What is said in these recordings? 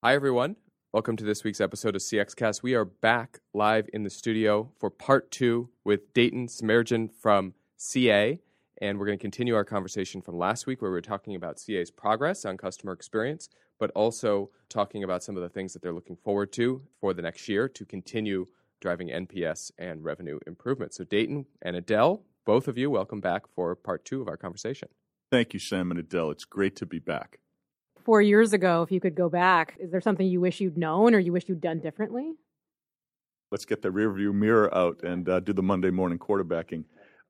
Hi, everyone. Welcome to this week's episode of CXCast. We are back live in the studio for part two with Dayton Semerjian from CA. And we're going to continue our conversation from last week where we were talking about CA's progress on customer experience, but also talking about some of the things that they're looking forward to for the next year to continue driving NPS and revenue improvement. So, Dayton and Adele, both of you, welcome back for part two of our conversation. Thank you, Sam and Adele. It's great to be back. Four years ago, if you could go back, is there something you wish you'd known or you wish you'd done differently? Let's get the rearview mirror out and uh, do the Monday morning quarterbacking.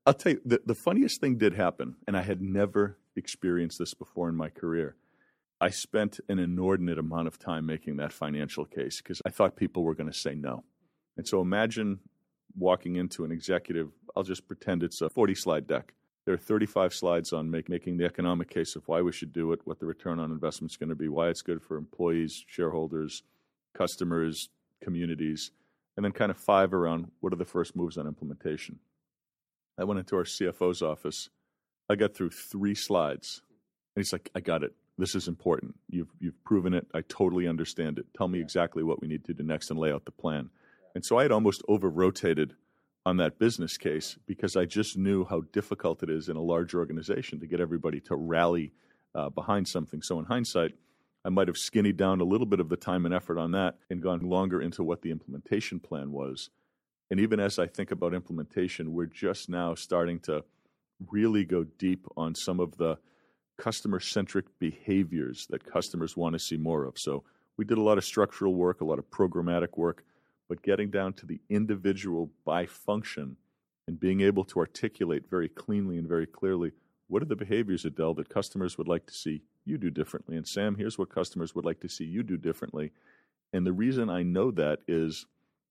I'll tell you, the, the funniest thing did happen, and I had never experienced this before in my career. I spent an inordinate amount of time making that financial case because I thought people were going to say no. And so imagine walking into an executive, I'll just pretend it's a 40 slide deck. There are 35 slides on make, making the economic case of why we should do it, what the return on investment is going to be, why it's good for employees, shareholders, customers, communities, and then kind of five around what are the first moves on implementation. I went into our CFO's office. I got through three slides, and he's like, I got it. This is important. You've, you've proven it. I totally understand it. Tell me exactly what we need to do next and lay out the plan. And so I had almost over rotated on that business case because I just knew how difficult it is in a large organization to get everybody to rally uh, behind something. So, in hindsight, I might have skinnied down a little bit of the time and effort on that and gone longer into what the implementation plan was. And even as I think about implementation, we're just now starting to really go deep on some of the customer centric behaviors that customers want to see more of. So, we did a lot of structural work, a lot of programmatic work but getting down to the individual by function and being able to articulate very cleanly and very clearly what are the behaviors, Adele, that customers would like to see you do differently? And Sam, here's what customers would like to see you do differently. And the reason I know that is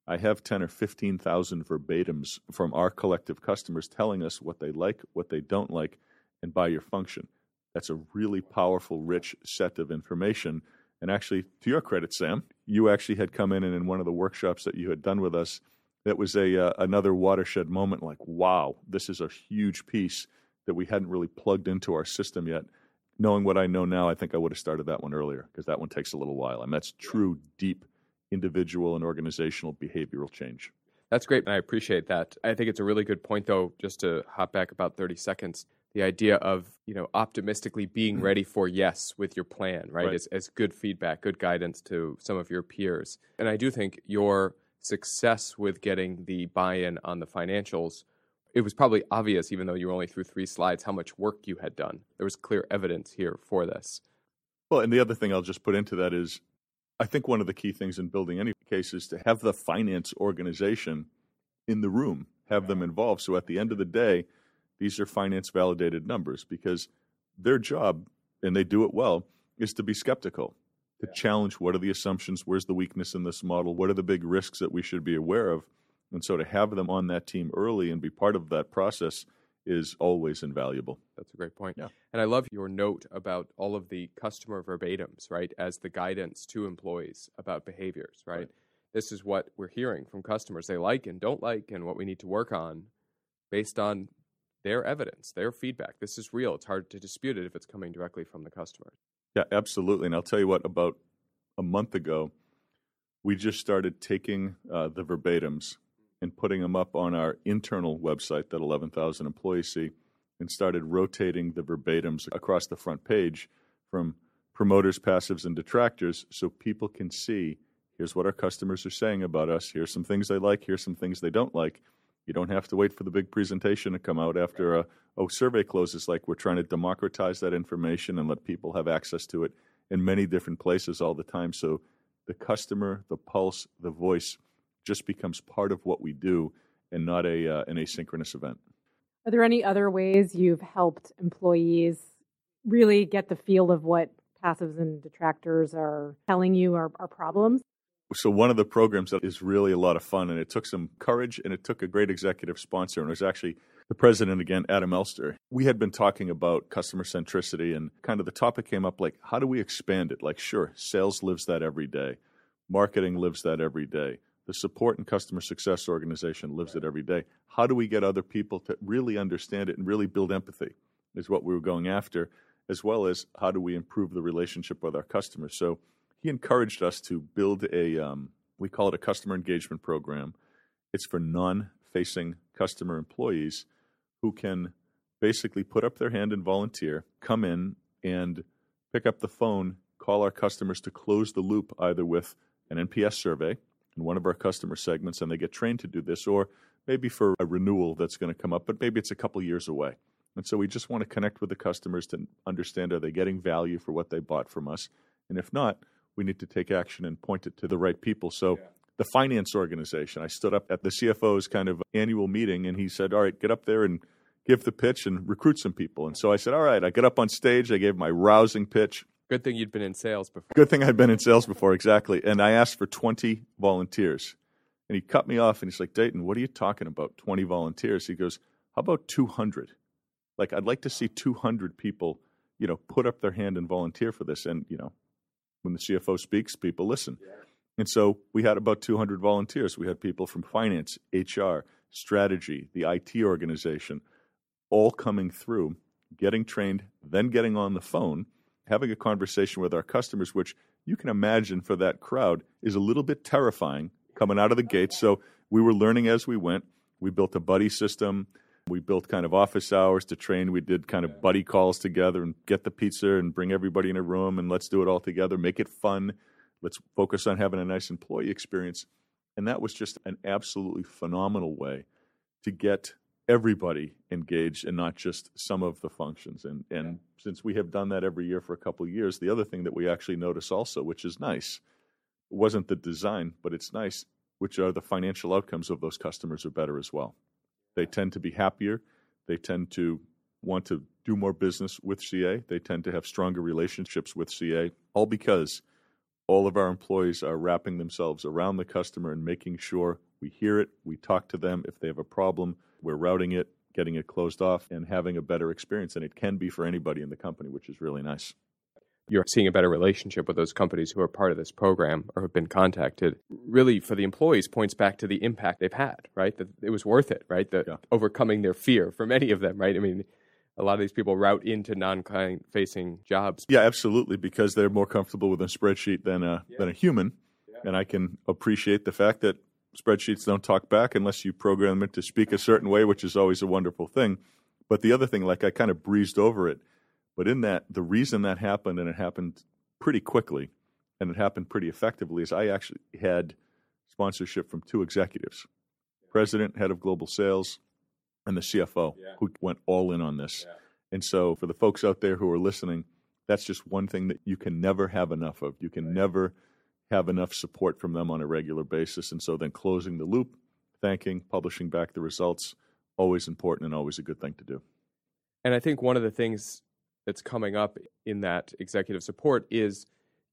I have 10 or 15,000 verbatims from our collective customers telling us what they like, what they don't like, and by your function. That's a really powerful, rich set of information and actually, to your credit, Sam, you actually had come in and in one of the workshops that you had done with us, that was a uh, another watershed moment. Like, wow, this is a huge piece that we hadn't really plugged into our system yet. Knowing what I know now, I think I would have started that one earlier because that one takes a little while. I mean, that's true, deep individual and organizational behavioral change. That's great, and I appreciate that. I think it's a really good point, though, just to hop back about 30 seconds the idea of you know optimistically being mm-hmm. ready for yes with your plan right, right. As, as good feedback good guidance to some of your peers. And i do think your success with getting the buy-in on the financials it was probably obvious even though you were only through three slides how much work you had done. There was clear evidence here for this. Well and the other thing i'll just put into that is i think one of the key things in building any case is to have the finance organization in the room have them involved. So at the end of the day these are finance validated numbers because their job, and they do it well, is to be skeptical, to yeah. challenge what are the assumptions, where's the weakness in this model, what are the big risks that we should be aware of. And so to have them on that team early and be part of that process is always invaluable. That's a great point. Yeah. And I love your note about all of the customer verbatims, right, as the guidance to employees about behaviors, right? right? This is what we're hearing from customers they like and don't like and what we need to work on based on their evidence, their feedback. This is real. It's hard to dispute it if it's coming directly from the customer. Yeah, absolutely. And I'll tell you what, about a month ago, we just started taking uh, the verbatims and putting them up on our internal website that 11,000 employees see and started rotating the verbatims across the front page from promoters, passives, and detractors so people can see here's what our customers are saying about us, here's some things they like, here's some things they don't like you don't have to wait for the big presentation to come out after a oh survey closes. Like we're trying to democratize that information and let people have access to it in many different places all the time. So the customer, the pulse, the voice just becomes part of what we do and not a uh, an asynchronous event. Are there any other ways you've helped employees really get the feel of what passives and detractors are telling you are, are problems? So one of the programs that is really a lot of fun, and it took some courage, and it took a great executive sponsor, and it was actually the president again, Adam Elster. We had been talking about customer centricity, and kind of the topic came up like, how do we expand it? Like, sure, sales lives that every day, marketing lives that every day, the support and customer success organization lives it every day. How do we get other people to really understand it and really build empathy? Is what we were going after, as well as how do we improve the relationship with our customers? So he encouraged us to build a, um, we call it a customer engagement program. It's for non facing customer employees who can basically put up their hand and volunteer, come in and pick up the phone, call our customers to close the loop either with an NPS survey in one of our customer segments, and they get trained to do this, or maybe for a renewal that's going to come up, but maybe it's a couple years away. And so we just want to connect with the customers to understand are they getting value for what they bought from us? And if not, we need to take action and point it to the right people. So yeah. the finance organization, I stood up at the CFO's kind of annual meeting and he said, All right, get up there and give the pitch and recruit some people. And so I said, All right, I got up on stage, I gave my rousing pitch. Good thing you'd been in sales before. Good thing I'd been in sales before, exactly. And I asked for 20 volunteers. And he cut me off and he's like, Dayton, what are you talking about? 20 volunteers. He goes, How about 200? Like, I'd like to see 200 people, you know, put up their hand and volunteer for this. And, you know, when the CFO speaks, people listen. Yeah. And so we had about 200 volunteers. We had people from finance, HR, strategy, the IT organization, all coming through, getting trained, then getting on the phone, having a conversation with our customers, which you can imagine for that crowd is a little bit terrifying coming out of the gates. So we were learning as we went. We built a buddy system. We built kind of office hours to train. We did kind of buddy calls together and get the pizza and bring everybody in a room and let's do it all together. Make it fun. Let's focus on having a nice employee experience. And that was just an absolutely phenomenal way to get everybody engaged and not just some of the functions. And and yeah. since we have done that every year for a couple of years, the other thing that we actually notice also, which is nice, wasn't the design, but it's nice, which are the financial outcomes of those customers are better as well. They tend to be happier. They tend to want to do more business with CA. They tend to have stronger relationships with CA, all because all of our employees are wrapping themselves around the customer and making sure we hear it, we talk to them. If they have a problem, we're routing it, getting it closed off, and having a better experience. And it can be for anybody in the company, which is really nice you're seeing a better relationship with those companies who are part of this program or have been contacted really for the employees points back to the impact they've had right that it was worth it right the yeah. overcoming their fear for many of them right i mean a lot of these people route into non-client facing jobs yeah absolutely because they're more comfortable with a spreadsheet than a yeah. than a human yeah. and i can appreciate the fact that spreadsheets don't talk back unless you program them to speak a certain way which is always a wonderful thing but the other thing like i kind of breezed over it but in that, the reason that happened, and it happened pretty quickly, and it happened pretty effectively, is I actually had sponsorship from two executives president, head of global sales, and the CFO, yeah. who went all in on this. Yeah. And so, for the folks out there who are listening, that's just one thing that you can never have enough of. You can right. never have enough support from them on a regular basis. And so, then closing the loop, thanking, publishing back the results, always important and always a good thing to do. And I think one of the things that's coming up in that executive support is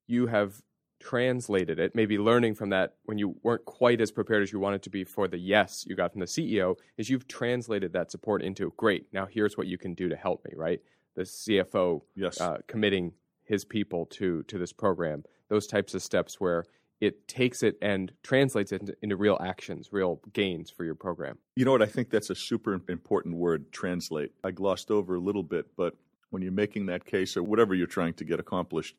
you have translated it, maybe learning from that when you weren't quite as prepared as you wanted to be for the yes you got from the CEO, is you've translated that support into great. Now here's what you can do to help me, right? The CFO yes. uh, committing his people to to this program, those types of steps where it takes it and translates it into, into, real actions, real gains for your program. You know what? I think that's a super important word, translate. I glossed over a little bit, but when you're making that case or whatever you're trying to get accomplished,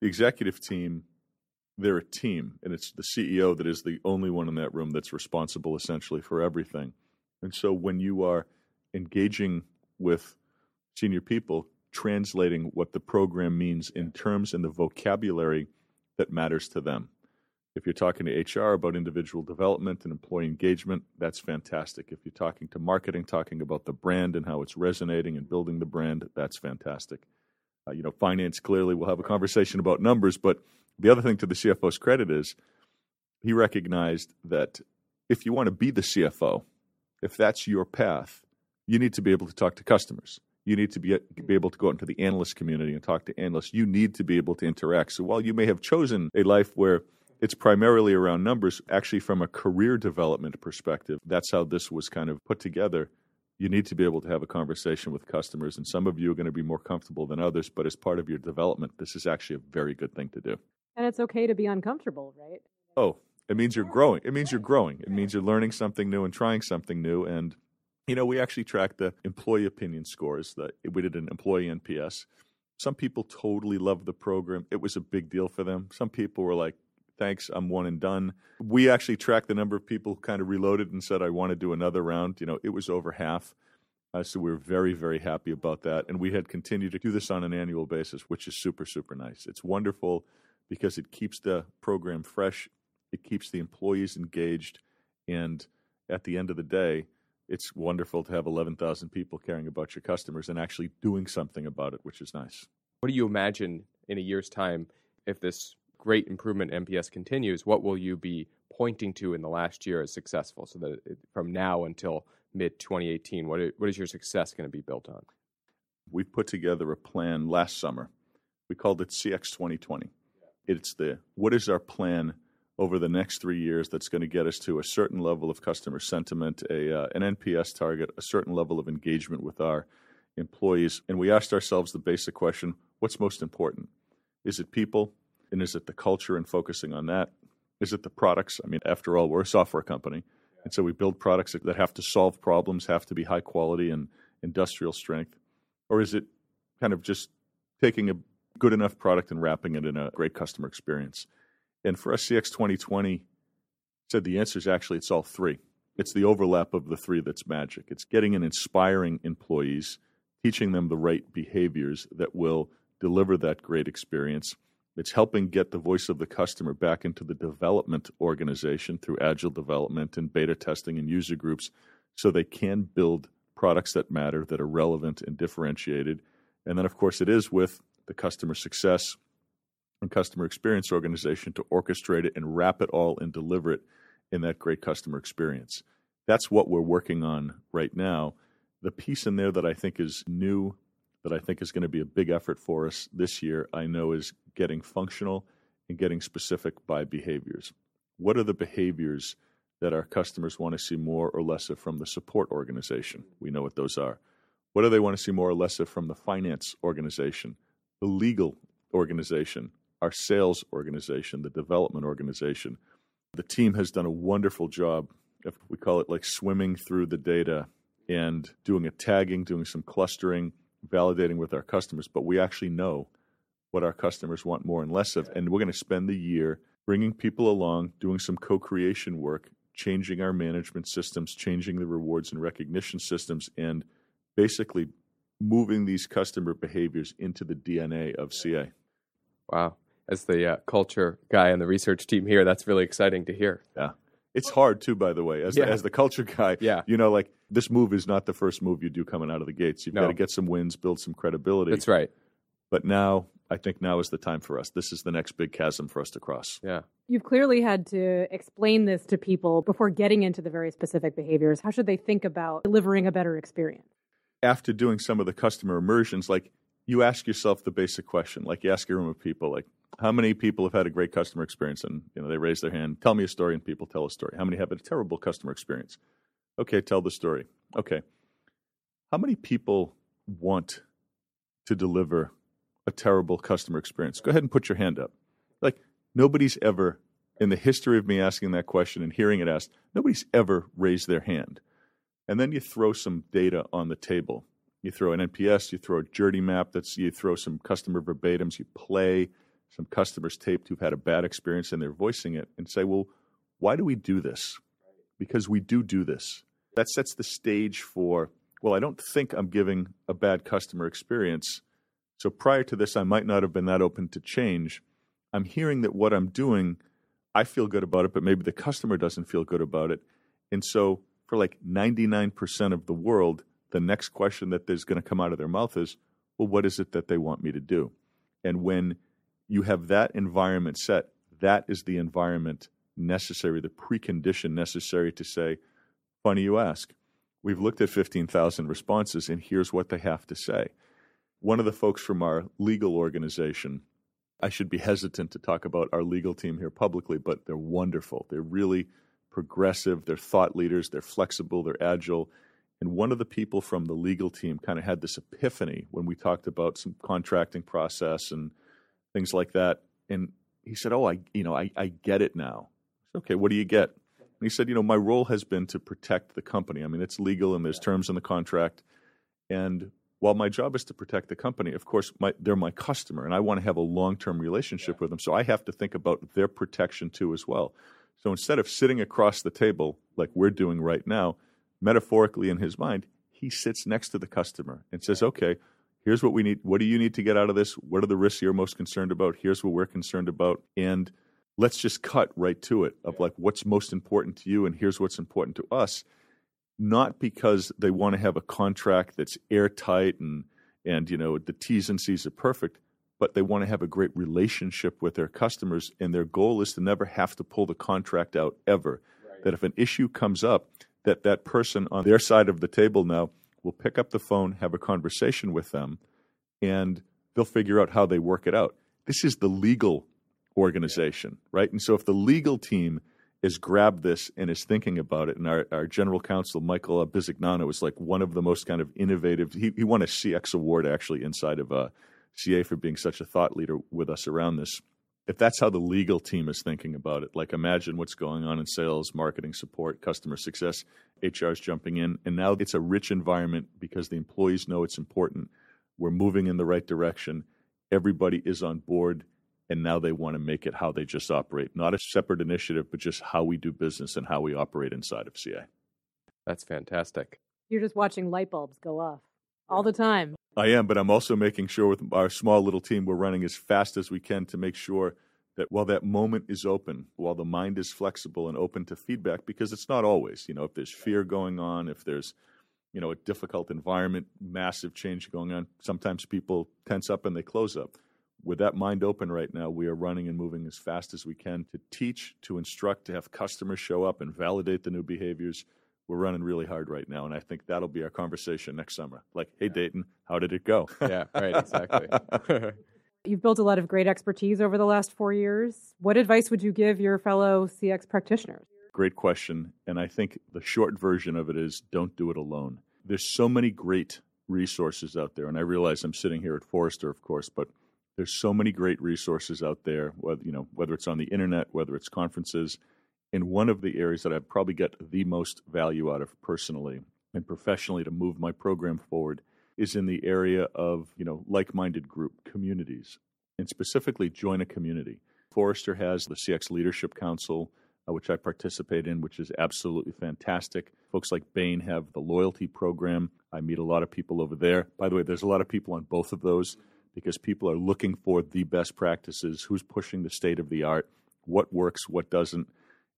the executive team, they're a team, and it's the CEO that is the only one in that room that's responsible essentially for everything. And so when you are engaging with senior people, translating what the program means in terms and the vocabulary that matters to them. If you're talking to HR about individual development and employee engagement, that's fantastic. If you're talking to marketing, talking about the brand and how it's resonating and building the brand, that's fantastic. Uh, you know, finance clearly will have a conversation about numbers, but the other thing to the CFO's credit is he recognized that if you want to be the CFO, if that's your path, you need to be able to talk to customers. You need to be, be able to go out into the analyst community and talk to analysts. You need to be able to interact. So while you may have chosen a life where it's primarily around numbers. Actually, from a career development perspective, that's how this was kind of put together. You need to be able to have a conversation with customers, and some of you are going to be more comfortable than others, but as part of your development, this is actually a very good thing to do. And it's okay to be uncomfortable, right? Oh, it means you're growing. It means you're growing. It means you're learning something new and trying something new. And, you know, we actually track the employee opinion scores. That we did an employee NPS. Some people totally loved the program. It was a big deal for them. Some people were like, thanks, I'm one and done. We actually tracked the number of people who kind of reloaded and said, I want to do another round. You know, it was over half. Uh, so we are very, very happy about that. And we had continued to do this on an annual basis, which is super, super nice. It's wonderful because it keeps the program fresh, it keeps the employees engaged, and at the end of the day, it's wonderful to have 11,000 people caring about your customers and actually doing something about it, which is nice. What do you imagine in a year's time if this great improvement NPS continues? What will you be pointing to in the last year as successful so that it, from now until mid 2018, what, what is your success going to be built on? We've put together a plan last summer. We called it CX 2020. It's the what is our plan over the next three years that's going to get us to a certain level of customer sentiment, a, uh, an NPS target, a certain level of engagement with our employees. And we asked ourselves the basic question what's most important? Is it people? And is it the culture and focusing on that? Is it the products? I mean, after all, we're a software company. And so we build products that have to solve problems, have to be high quality and industrial strength. Or is it kind of just taking a good enough product and wrapping it in a great customer experience? And for us, CX 2020 said the answer is actually it's all three. It's the overlap of the three that's magic. It's getting and inspiring employees, teaching them the right behaviors that will deliver that great experience. It's helping get the voice of the customer back into the development organization through agile development and beta testing and user groups so they can build products that matter, that are relevant and differentiated. And then, of course, it is with the customer success and customer experience organization to orchestrate it and wrap it all and deliver it in that great customer experience. That's what we're working on right now. The piece in there that I think is new, that I think is going to be a big effort for us this year, I know is getting functional and getting specific by behaviors. What are the behaviors that our customers want to see more or less of from the support organization? We know what those are. What do they want to see more or less of from the finance organization, the legal organization, our sales organization, the development organization. The team has done a wonderful job. If we call it like swimming through the data and doing a tagging, doing some clustering, validating with our customers, but we actually know what our customers want more and less of. And we're going to spend the year bringing people along, doing some co creation work, changing our management systems, changing the rewards and recognition systems, and basically moving these customer behaviors into the DNA of CA. Wow as the uh, culture guy on the research team here. That's really exciting to hear. Yeah. It's hard too, by the way, as, yeah. the, as the culture guy. Yeah. You know, like this move is not the first move you do coming out of the gates. You've no. got to get some wins, build some credibility. That's right. But now, I think now is the time for us. This is the next big chasm for us to cross. Yeah. You've clearly had to explain this to people before getting into the very specific behaviors. How should they think about delivering a better experience? After doing some of the customer immersions, like you ask yourself the basic question, like you ask a room of people, like, how many people have had a great customer experience? And you know they raise their hand tell me a story and people tell a story. How many have had a terrible customer experience? Okay tell the story. Okay. How many people want to deliver a terrible customer experience? Go ahead and put your hand up. Like nobody's ever in the history of me asking that question and hearing it asked nobody's ever raised their hand. And then you throw some data on the table. You throw an nps you throw a journey map that's you throw some customer verbatims you play some customers taped who've had a bad experience and they're voicing it and say, well, why do we do this? Because we do do this. That sets the stage for, well, I don't think I'm giving a bad customer experience. So prior to this, I might not have been that open to change. I'm hearing that what I'm doing, I feel good about it, but maybe the customer doesn't feel good about it. And so for like 99% of the world, the next question that is going to come out of their mouth is, well, what is it that they want me to do? And when you have that environment set, that is the environment necessary, the precondition necessary to say, funny you ask. We've looked at 15,000 responses, and here's what they have to say. One of the folks from our legal organization, I should be hesitant to talk about our legal team here publicly, but they're wonderful. They're really progressive, they're thought leaders, they're flexible, they're agile. And one of the people from the legal team kind of had this epiphany when we talked about some contracting process and things like that. And he said, "Oh, I, you know, I, I get it now." Said, okay, what do you get? And he said, "You know, my role has been to protect the company. I mean, it's legal and there's terms in the contract, and while my job is to protect the company, of course, my, they're my customer and I want to have a long term relationship with them. So I have to think about their protection too, as well. So instead of sitting across the table like we're doing right now, metaphorically in his mind, he sits next to the customer and says, okay, here's what we need. What do you need to get out of this? What are the risks you're most concerned about? Here's what we're concerned about. And let's just cut right to it of like what's most important to you and here's what's important to us not because they want to have a contract that's airtight and and you know the T's and C's are perfect, but they want to have a great relationship with their customers, and their goal is to never have to pull the contract out ever. Right. That if an issue comes up, that that person on their side of the table now will pick up the phone, have a conversation with them, and they'll figure out how they work it out. This is the legal organization, right? And so if the legal team is grabbed this and is thinking about it. And our, our general counsel, Michael Bisignano, is like one of the most kind of innovative. He, he won a CX award actually inside of uh, CA for being such a thought leader with us around this. If that's how the legal team is thinking about it, like imagine what's going on in sales, marketing, support, customer success, HR is jumping in. And now it's a rich environment because the employees know it's important. We're moving in the right direction. Everybody is on board and now they want to make it how they just operate, not a separate initiative, but just how we do business and how we operate inside of CA. That's fantastic. You're just watching light bulbs go off all the time. I am, but I'm also making sure with our small little team, we're running as fast as we can to make sure that while that moment is open, while the mind is flexible and open to feedback, because it's not always, you know, if there's fear going on, if there's, you know, a difficult environment, massive change going on, sometimes people tense up and they close up with that mind open right now, we are running and moving as fast as we can to teach, to instruct, to have customers show up and validate the new behaviors. We're running really hard right now, and I think that'll be our conversation next summer. Like, hey, Dayton, how did it go? yeah, right, exactly. You've built a lot of great expertise over the last four years. What advice would you give your fellow CX practitioners? Great question. And I think the short version of it is don't do it alone. There's so many great resources out there. And I realize I'm sitting here at Forrester, of course, but there's so many great resources out there, whether, you know, whether it's on the internet, whether it's conferences. And one of the areas that I probably get the most value out of personally and professionally to move my program forward is in the area of, you know, like-minded group communities and specifically join a community. Forrester has the CX Leadership Council, uh, which I participate in, which is absolutely fantastic. Folks like Bain have the loyalty program. I meet a lot of people over there. By the way, there's a lot of people on both of those because people are looking for the best practices, who's pushing the state of the art, what works, what doesn't.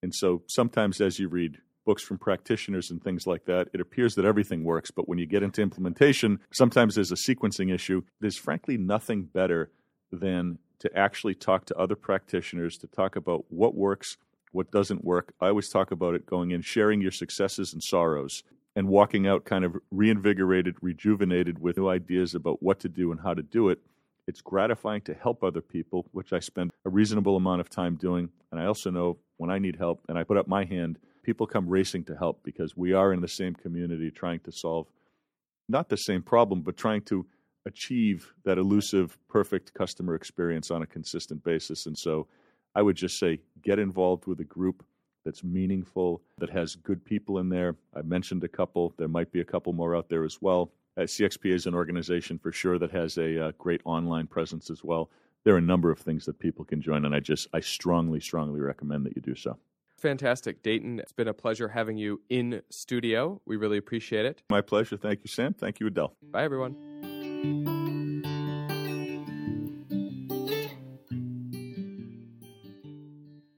And so sometimes as you read books from practitioners and things like that, it appears that everything works. But when you get into implementation, sometimes there's a sequencing issue. There's frankly nothing better than to actually talk to other practitioners to talk about what works, what doesn't work. I always talk about it going in, sharing your successes and sorrows and walking out kind of reinvigorated, rejuvenated with new ideas about what to do and how to do it. It's gratifying to help other people, which I spend a reasonable amount of time doing. And I also know when I need help and I put up my hand, people come racing to help because we are in the same community trying to solve not the same problem, but trying to achieve that elusive, perfect customer experience on a consistent basis. And so I would just say get involved with a group that's meaningful, that has good people in there. I mentioned a couple. There might be a couple more out there as well. Uh, CXPA is an organization for sure that has a uh, great online presence as well. There are a number of things that people can join, and I just I strongly, strongly recommend that you do so. Fantastic, Dayton. It's been a pleasure having you in studio. We really appreciate it. My pleasure. Thank you, Sam. Thank you, Adele. Bye, everyone.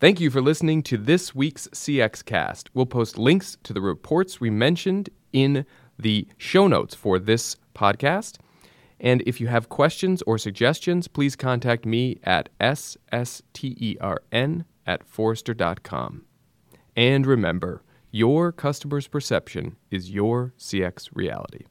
Thank you for listening to this week's CX Cast. We'll post links to the reports we mentioned in the show notes for this podcast. And if you have questions or suggestions, please contact me at sstern at forrester.com. And remember, your customer's perception is your CX reality.